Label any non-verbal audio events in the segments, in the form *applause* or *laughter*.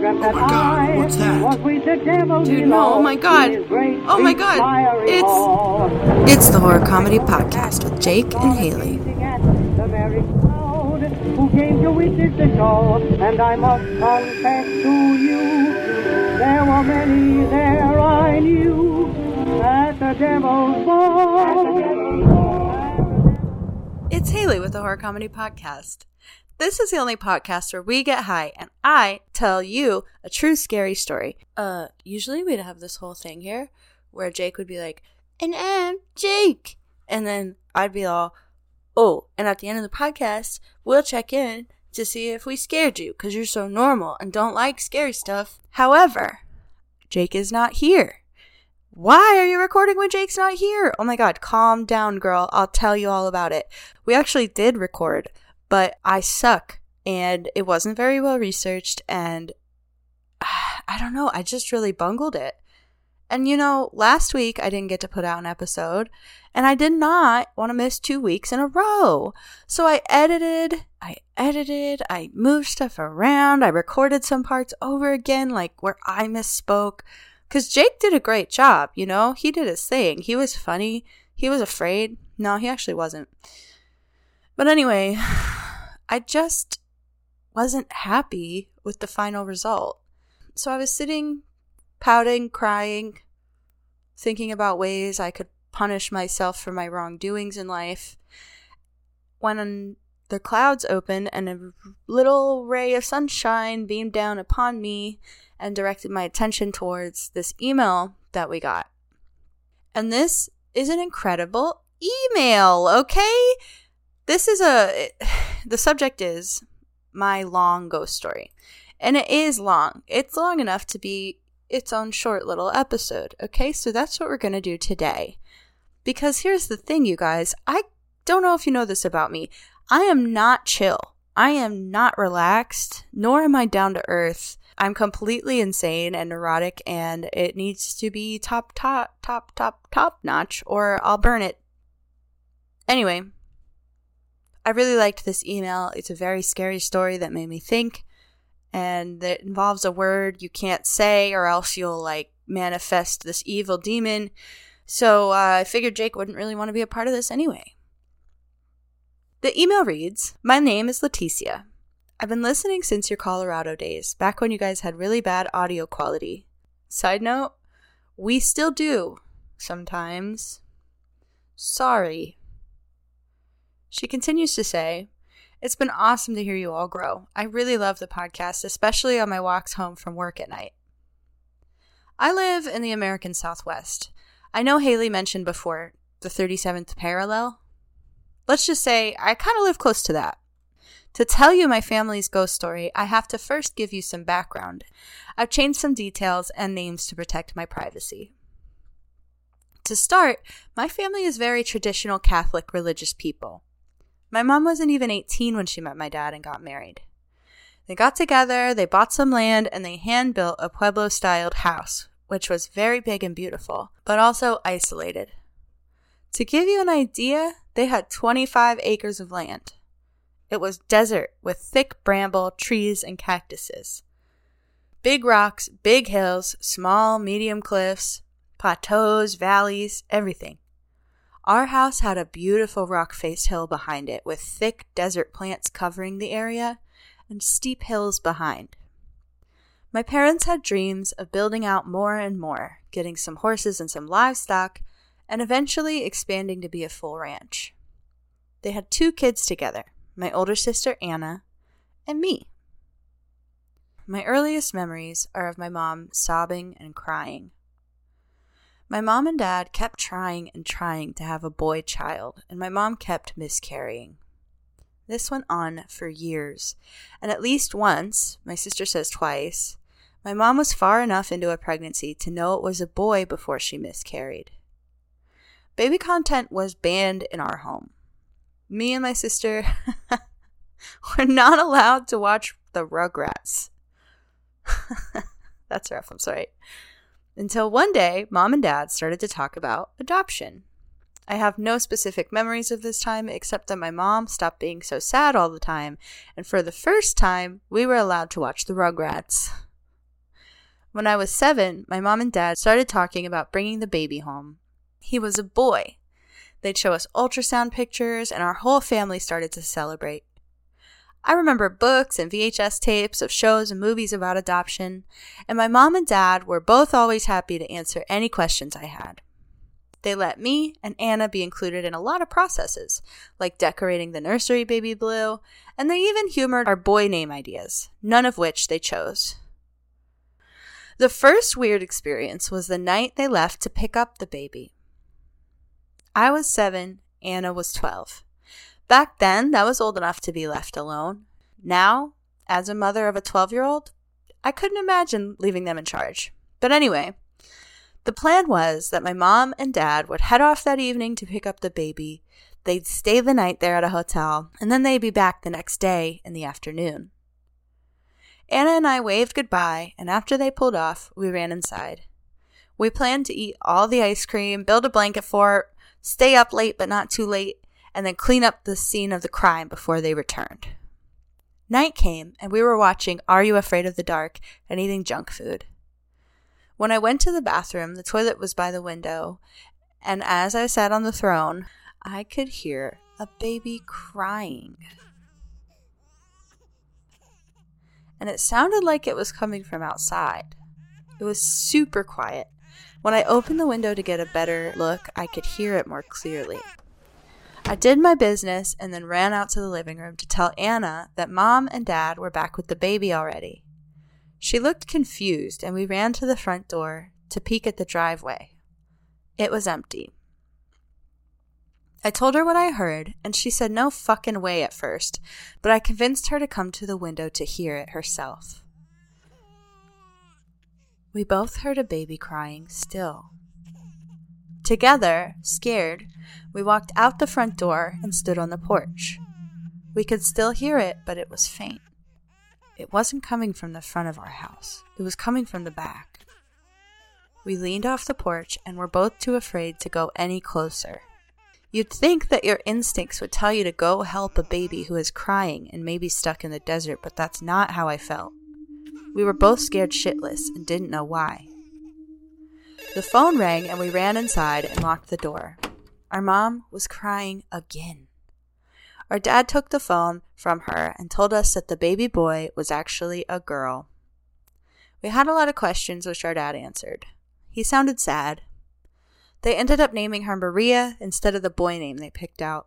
telegram that Oh my God, I what's that? was with the devil Dude, below no, oh my God. great Oh my God. It's- hall. It's the Horror Comedy Podcast with Jake and Haley. The merry crowd who came to witness the show, and I must confess to you, there were many there I knew at the devil's ball. It's Haley with the Horror Comedy Podcast. This is the only podcast where we get high and I tell you a true scary story. Uh, usually we'd have this whole thing here where Jake would be like, and I'm Jake. And then I'd be all, oh, and at the end of the podcast, we'll check in to see if we scared you because you're so normal and don't like scary stuff. However, Jake is not here. Why are you recording when Jake's not here? Oh my god, calm down, girl. I'll tell you all about it. We actually did record, but I suck and it wasn't very well researched and *sighs* I don't know, I just really bungled it. And you know, last week I didn't get to put out an episode and I did not want to miss 2 weeks in a row. So I edited, I edited, I moved stuff around, I recorded some parts over again like where I misspoke because Jake did a great job, you know? He did his thing. He was funny. He was afraid. No, he actually wasn't. But anyway, *sighs* I just wasn't happy with the final result. So I was sitting, pouting, crying, thinking about ways I could punish myself for my wrongdoings in life. When the clouds opened and a little ray of sunshine beamed down upon me and directed my attention towards this email that we got. And this is an incredible email, okay? This is a. The subject is my long ghost story. And it is long. It's long enough to be its own short little episode, okay? So that's what we're going to do today. Because here's the thing, you guys. I don't know if you know this about me. I am not chill. I am not relaxed, nor am I down to earth. I'm completely insane and neurotic, and it needs to be top, top, top, top, top notch, or I'll burn it. Anyway, I really liked this email. It's a very scary story that made me think, and it involves a word you can't say, or else you'll like manifest this evil demon. So uh, I figured Jake wouldn't really want to be a part of this anyway. The email reads My name is Leticia. I've been listening since your Colorado days, back when you guys had really bad audio quality. Side note, we still do, sometimes. Sorry. She continues to say, It's been awesome to hear you all grow. I really love the podcast, especially on my walks home from work at night. I live in the American Southwest. I know Haley mentioned before the 37th parallel. Let's just say I kind of live close to that. To tell you my family's ghost story, I have to first give you some background. I've changed some details and names to protect my privacy. To start, my family is very traditional Catholic religious people. My mom wasn't even 18 when she met my dad and got married. They got together, they bought some land, and they hand built a Pueblo styled house, which was very big and beautiful, but also isolated. To give you an idea, they had 25 acres of land. It was desert with thick bramble, trees, and cactuses. Big rocks, big hills, small, medium cliffs, plateaus, valleys, everything. Our house had a beautiful rock faced hill behind it with thick desert plants covering the area and steep hills behind. My parents had dreams of building out more and more, getting some horses and some livestock, and eventually expanding to be a full ranch. They had two kids together my older sister Anna, and me. My earliest memories are of my mom sobbing and crying. My mom and dad kept trying and trying to have a boy child, and my mom kept miscarrying. This went on for years, and at least once, my sister says twice, my mom was far enough into a pregnancy to know it was a boy before she miscarried. Baby content was banned in our home me and my sister *laughs* were not allowed to watch the Rugrats. *laughs* That's rough, I'm sorry. Until one day, mom and dad started to talk about adoption. I have no specific memories of this time except that my mom stopped being so sad all the time, and for the first time, we were allowed to watch the Rugrats. When I was seven, my mom and dad started talking about bringing the baby home. He was a boy. They'd show us ultrasound pictures, and our whole family started to celebrate. I remember books and VHS tapes of shows and movies about adoption, and my mom and dad were both always happy to answer any questions I had. They let me and Anna be included in a lot of processes, like decorating the nursery baby blue, and they even humored our boy name ideas, none of which they chose. The first weird experience was the night they left to pick up the baby. I was seven, Anna was 12. Back then, that was old enough to be left alone. Now, as a mother of a 12 year old, I couldn't imagine leaving them in charge. But anyway, the plan was that my mom and dad would head off that evening to pick up the baby. They'd stay the night there at a hotel, and then they'd be back the next day in the afternoon. Anna and I waved goodbye, and after they pulled off, we ran inside. We planned to eat all the ice cream, build a blanket fort, stay up late but not too late, and then clean up the scene of the crime before they returned. Night came, and we were watching Are You Afraid of the Dark and eating junk food. When I went to the bathroom, the toilet was by the window, and as I sat on the throne, I could hear a baby crying. And it sounded like it was coming from outside. It was super quiet. When I opened the window to get a better look, I could hear it more clearly. I did my business and then ran out to the living room to tell Anna that mom and dad were back with the baby already. She looked confused, and we ran to the front door to peek at the driveway. It was empty. I told her what I heard, and she said no fucking way at first, but I convinced her to come to the window to hear it herself. We both heard a baby crying still. Together, scared, we walked out the front door and stood on the porch. We could still hear it, but it was faint. It wasn't coming from the front of our house, it was coming from the back. We leaned off the porch and were both too afraid to go any closer. You'd think that your instincts would tell you to go help a baby who is crying and maybe stuck in the desert, but that's not how I felt. We were both scared shitless and didn't know why. The phone rang and we ran inside and locked the door. Our mom was crying again. Our dad took the phone from her and told us that the baby boy was actually a girl. We had a lot of questions which our dad answered. He sounded sad. They ended up naming her Maria instead of the boy name they picked out.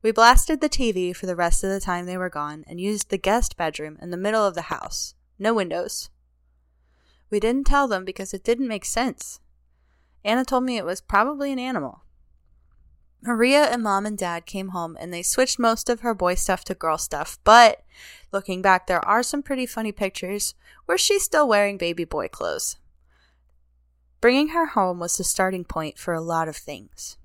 We blasted the TV for the rest of the time they were gone and used the guest bedroom in the middle of the house. No windows. We didn't tell them because it didn't make sense. Anna told me it was probably an animal. Maria and mom and dad came home and they switched most of her boy stuff to girl stuff, but looking back, there are some pretty funny pictures where she's still wearing baby boy clothes. Bringing her home was the starting point for a lot of things.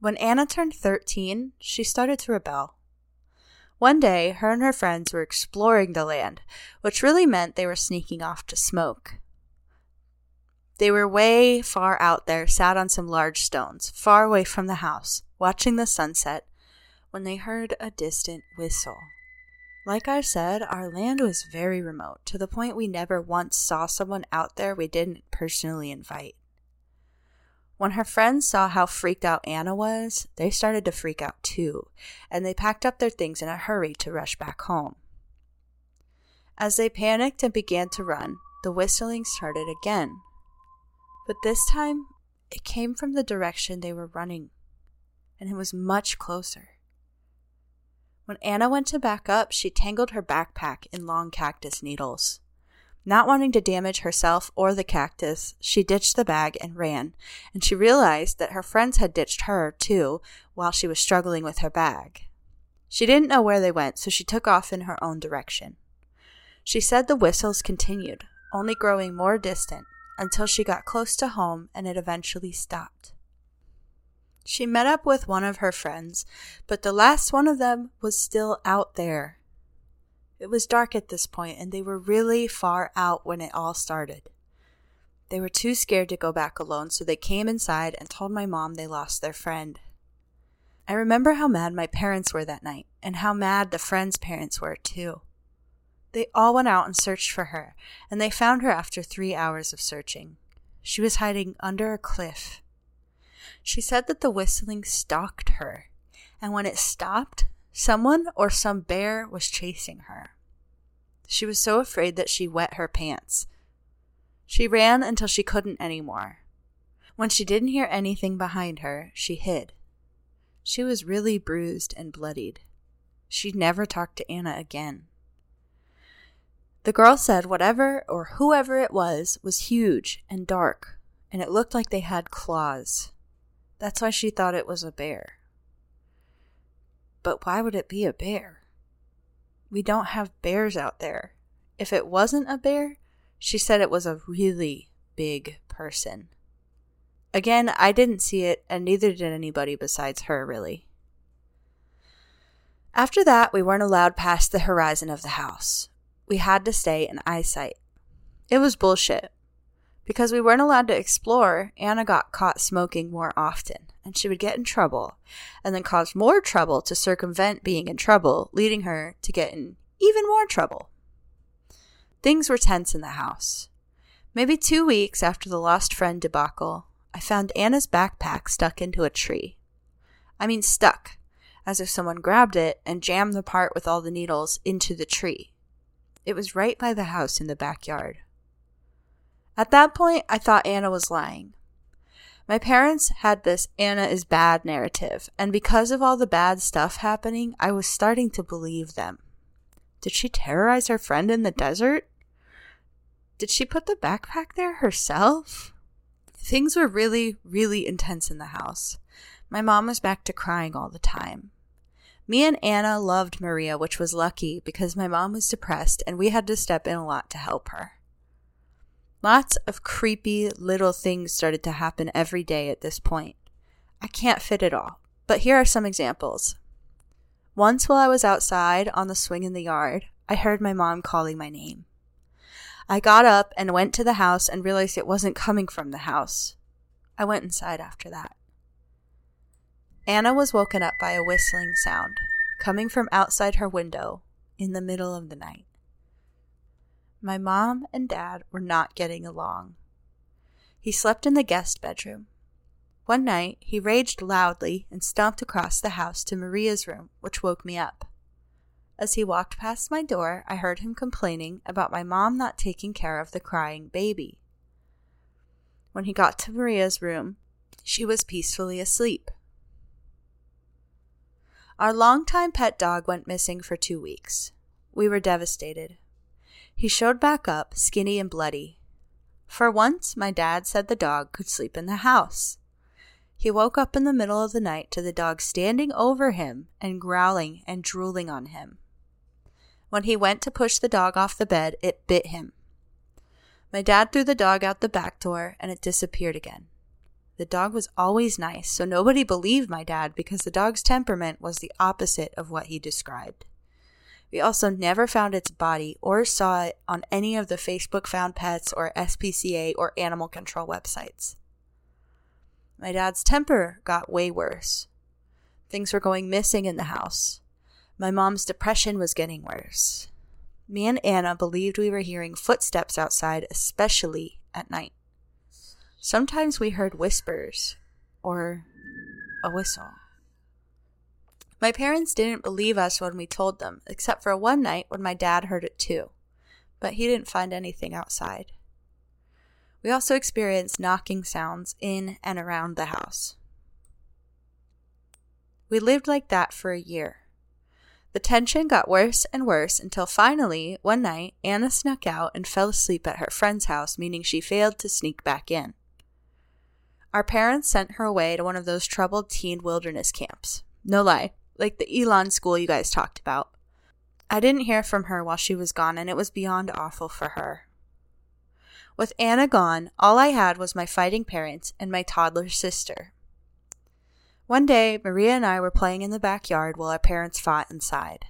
When Anna turned 13, she started to rebel. One day, her and her friends were exploring the land, which really meant they were sneaking off to smoke. They were way far out there, sat on some large stones, far away from the house, watching the sunset, when they heard a distant whistle. Like I said, our land was very remote, to the point we never once saw someone out there we didn't personally invite. When her friends saw how freaked out Anna was, they started to freak out too, and they packed up their things in a hurry to rush back home. As they panicked and began to run, the whistling started again. But this time, it came from the direction they were running, and it was much closer. When Anna went to back up, she tangled her backpack in long cactus needles. Not wanting to damage herself or the cactus, she ditched the bag and ran, and she realized that her friends had ditched her, too, while she was struggling with her bag. She didn't know where they went, so she took off in her own direction. She said the whistles continued, only growing more distant, until she got close to home and it eventually stopped. She met up with one of her friends, but the last one of them was still out there, it was dark at this point, and they were really far out when it all started. They were too scared to go back alone, so they came inside and told my mom they lost their friend. I remember how mad my parents were that night, and how mad the friend's parents were, too. They all went out and searched for her, and they found her after three hours of searching. She was hiding under a cliff. She said that the whistling stalked her, and when it stopped, someone or some bear was chasing her. She was so afraid that she wet her pants. She ran until she couldn't any more. When she didn't hear anything behind her, she hid. She was really bruised and bloodied. She never talked to Anna again. The girl said whatever or whoever it was was huge and dark, and it looked like they had claws. That's why she thought it was a bear. But why would it be a bear? We don't have bears out there. If it wasn't a bear, she said it was a really big person. Again, I didn't see it, and neither did anybody besides her, really. After that, we weren't allowed past the horizon of the house we had to stay in eyesight. It was bullshit. Because we weren't allowed to explore, Anna got caught smoking more often, and she would get in trouble, and then cause more trouble to circumvent being in trouble, leading her to get in even more trouble. Things were tense in the house. Maybe two weeks after the lost friend debacle, I found Anna's backpack stuck into a tree. I mean, stuck, as if someone grabbed it and jammed the part with all the needles into the tree. It was right by the house in the backyard. At that point, I thought Anna was lying. My parents had this Anna is bad narrative, and because of all the bad stuff happening, I was starting to believe them. Did she terrorize her friend in the desert? Did she put the backpack there herself? Things were really, really intense in the house. My mom was back to crying all the time. Me and Anna loved Maria, which was lucky because my mom was depressed and we had to step in a lot to help her. Lots of creepy little things started to happen every day at this point. I can't fit it all, but here are some examples. Once while I was outside on the swing in the yard, I heard my mom calling my name. I got up and went to the house and realized it wasn't coming from the house. I went inside after that. Anna was woken up by a whistling sound coming from outside her window in the middle of the night. My mom and dad were not getting along. He slept in the guest bedroom. One night, he raged loudly and stomped across the house to Maria's room, which woke me up. As he walked past my door, I heard him complaining about my mom not taking care of the crying baby. When he got to Maria's room, she was peacefully asleep. Our longtime pet dog went missing for two weeks. We were devastated. He showed back up, skinny and bloody. For once, my dad said the dog could sleep in the house. He woke up in the middle of the night to the dog standing over him and growling and drooling on him. When he went to push the dog off the bed, it bit him. My dad threw the dog out the back door and it disappeared again. The dog was always nice, so nobody believed my dad because the dog's temperament was the opposite of what he described. We also never found its body or saw it on any of the Facebook Found Pets or SPCA or animal control websites. My dad's temper got way worse. Things were going missing in the house. My mom's depression was getting worse. Me and Anna believed we were hearing footsteps outside, especially at night. Sometimes we heard whispers or a whistle. My parents didn't believe us when we told them, except for one night when my dad heard it too, but he didn't find anything outside. We also experienced knocking sounds in and around the house. We lived like that for a year. The tension got worse and worse until finally, one night, Anna snuck out and fell asleep at her friend's house, meaning she failed to sneak back in. Our parents sent her away to one of those troubled teen wilderness camps. No lie, like the Elan School you guys talked about. I didn't hear from her while she was gone, and it was beyond awful for her. With Anna gone, all I had was my fighting parents and my toddler sister. One day, Maria and I were playing in the backyard while our parents fought inside.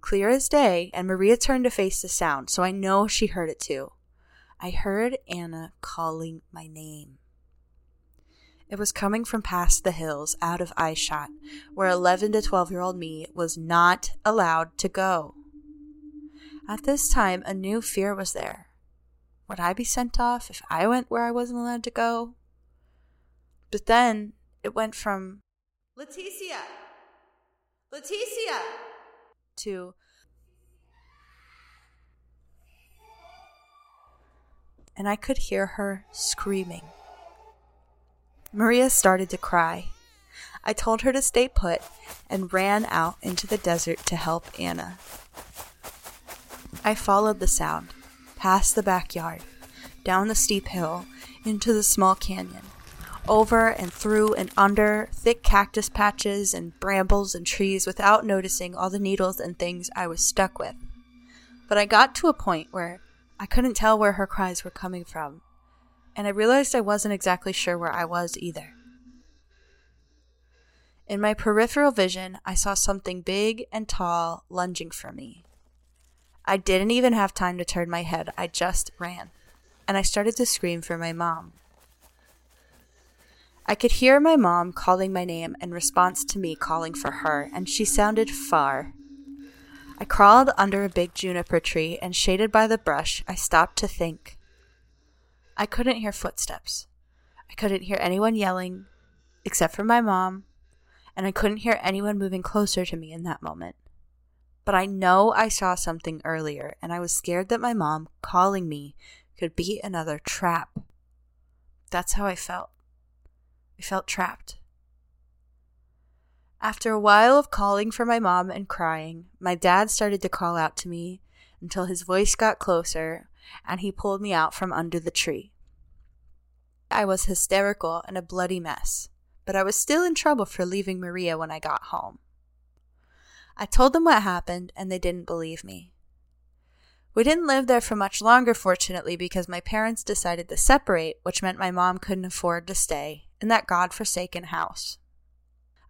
Clear as day, and Maria turned to face the sound, so I know she heard it too. I heard Anna calling my name. It was coming from past the hills, out of eyeshot, where 11 to 12 year old me was not allowed to go. At this time, a new fear was there. Would I be sent off if I went where I wasn't allowed to go? But then it went from Leticia! Leticia! to and I could hear her screaming. Maria started to cry. I told her to stay put and ran out into the desert to help Anna. I followed the sound, past the backyard, down the steep hill, into the small canyon, over and through and under thick cactus patches and brambles and trees without noticing all the needles and things I was stuck with. But I got to a point where I couldn't tell where her cries were coming from, and I realized I wasn't exactly sure where I was either. In my peripheral vision, I saw something big and tall lunging for me. I didn't even have time to turn my head, I just ran, and I started to scream for my mom. I could hear my mom calling my name in response to me calling for her, and she sounded far, I crawled under a big juniper tree, and shaded by the brush, I stopped to think. I couldn't hear footsteps. I couldn't hear anyone yelling, except for my mom, and I couldn't hear anyone moving closer to me in that moment. But I know I saw something earlier, and I was scared that my mom calling me could be another trap. That's how I felt. I felt trapped. After a while of calling for my mom and crying, my dad started to call out to me until his voice got closer and he pulled me out from under the tree. I was hysterical and a bloody mess, but I was still in trouble for leaving Maria when I got home. I told them what happened and they didn't believe me. We didn't live there for much longer, fortunately, because my parents decided to separate, which meant my mom couldn't afford to stay in that god-forsaken house.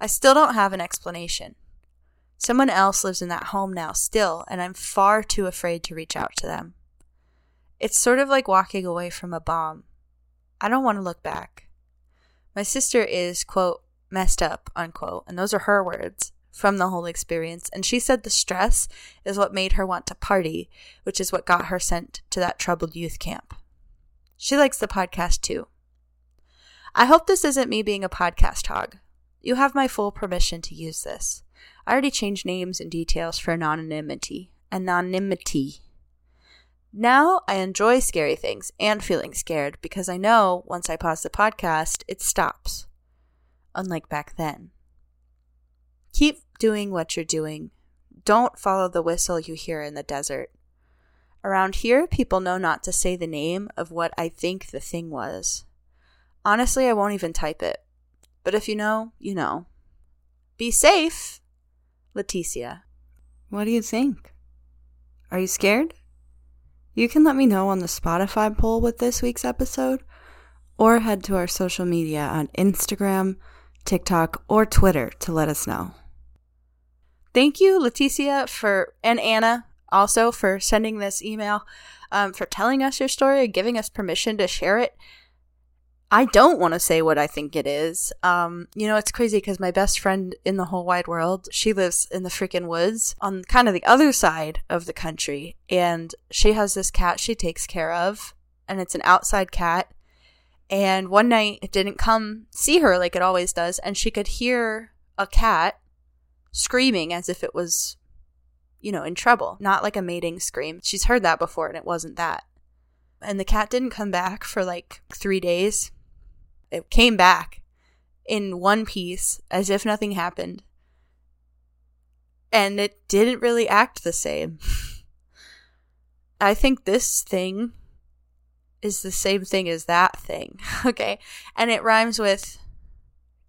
I still don't have an explanation. Someone else lives in that home now still, and I'm far too afraid to reach out to them. It's sort of like walking away from a bomb. I don't want to look back. My sister is, quote, messed up, unquote, and those are her words from the whole experience. And she said the stress is what made her want to party, which is what got her sent to that troubled youth camp. She likes the podcast too. I hope this isn't me being a podcast hog. You have my full permission to use this. I already changed names and details for anonymity. Anonymity. Now I enjoy scary things and feeling scared because I know once I pause the podcast, it stops. Unlike back then. Keep doing what you're doing. Don't follow the whistle you hear in the desert. Around here, people know not to say the name of what I think the thing was. Honestly, I won't even type it. But if you know, you know. Be safe, Leticia. What do you think? Are you scared? You can let me know on the Spotify poll with this week's episode, or head to our social media on Instagram, TikTok, or Twitter to let us know. Thank you, Leticia, for and Anna also for sending this email, um, for telling us your story and giving us permission to share it. I don't want to say what I think it is. Um, you know, it's crazy because my best friend in the whole wide world, she lives in the freaking woods on kind of the other side of the country. And she has this cat she takes care of, and it's an outside cat. And one night it didn't come see her like it always does, and she could hear a cat screaming as if it was, you know, in trouble, not like a mating scream. She's heard that before, and it wasn't that. And the cat didn't come back for like three days it came back in one piece as if nothing happened. And it didn't really act the same. *laughs* I think this thing is the same thing as that thing. *laughs* Okay. And it rhymes with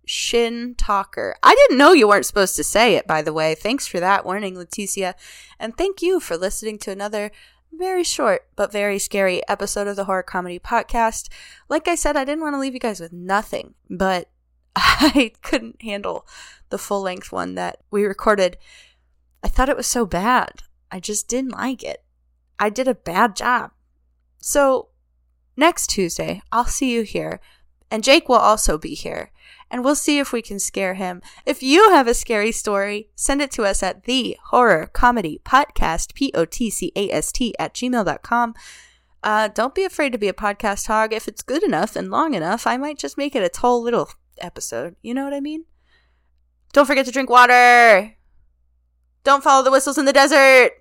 shin talker. I didn't know you weren't supposed to say it, by the way. Thanks for that warning, Leticia. And thank you for listening to another very short but very scary episode of the Horror Comedy Podcast. Like I said, I didn't want to leave you guys with nothing, but *laughs* I couldn't handle the full length one that we recorded. I thought it was so bad. I just didn't like it. I did a bad job. So, next Tuesday, I'll see you here. And Jake will also be here. And we'll see if we can scare him. If you have a scary story, send it to us at the horror comedy podcast, P O T C A S T, at gmail.com. Uh, don't be afraid to be a podcast hog. If it's good enough and long enough, I might just make it a whole little episode. You know what I mean? Don't forget to drink water. Don't follow the whistles in the desert.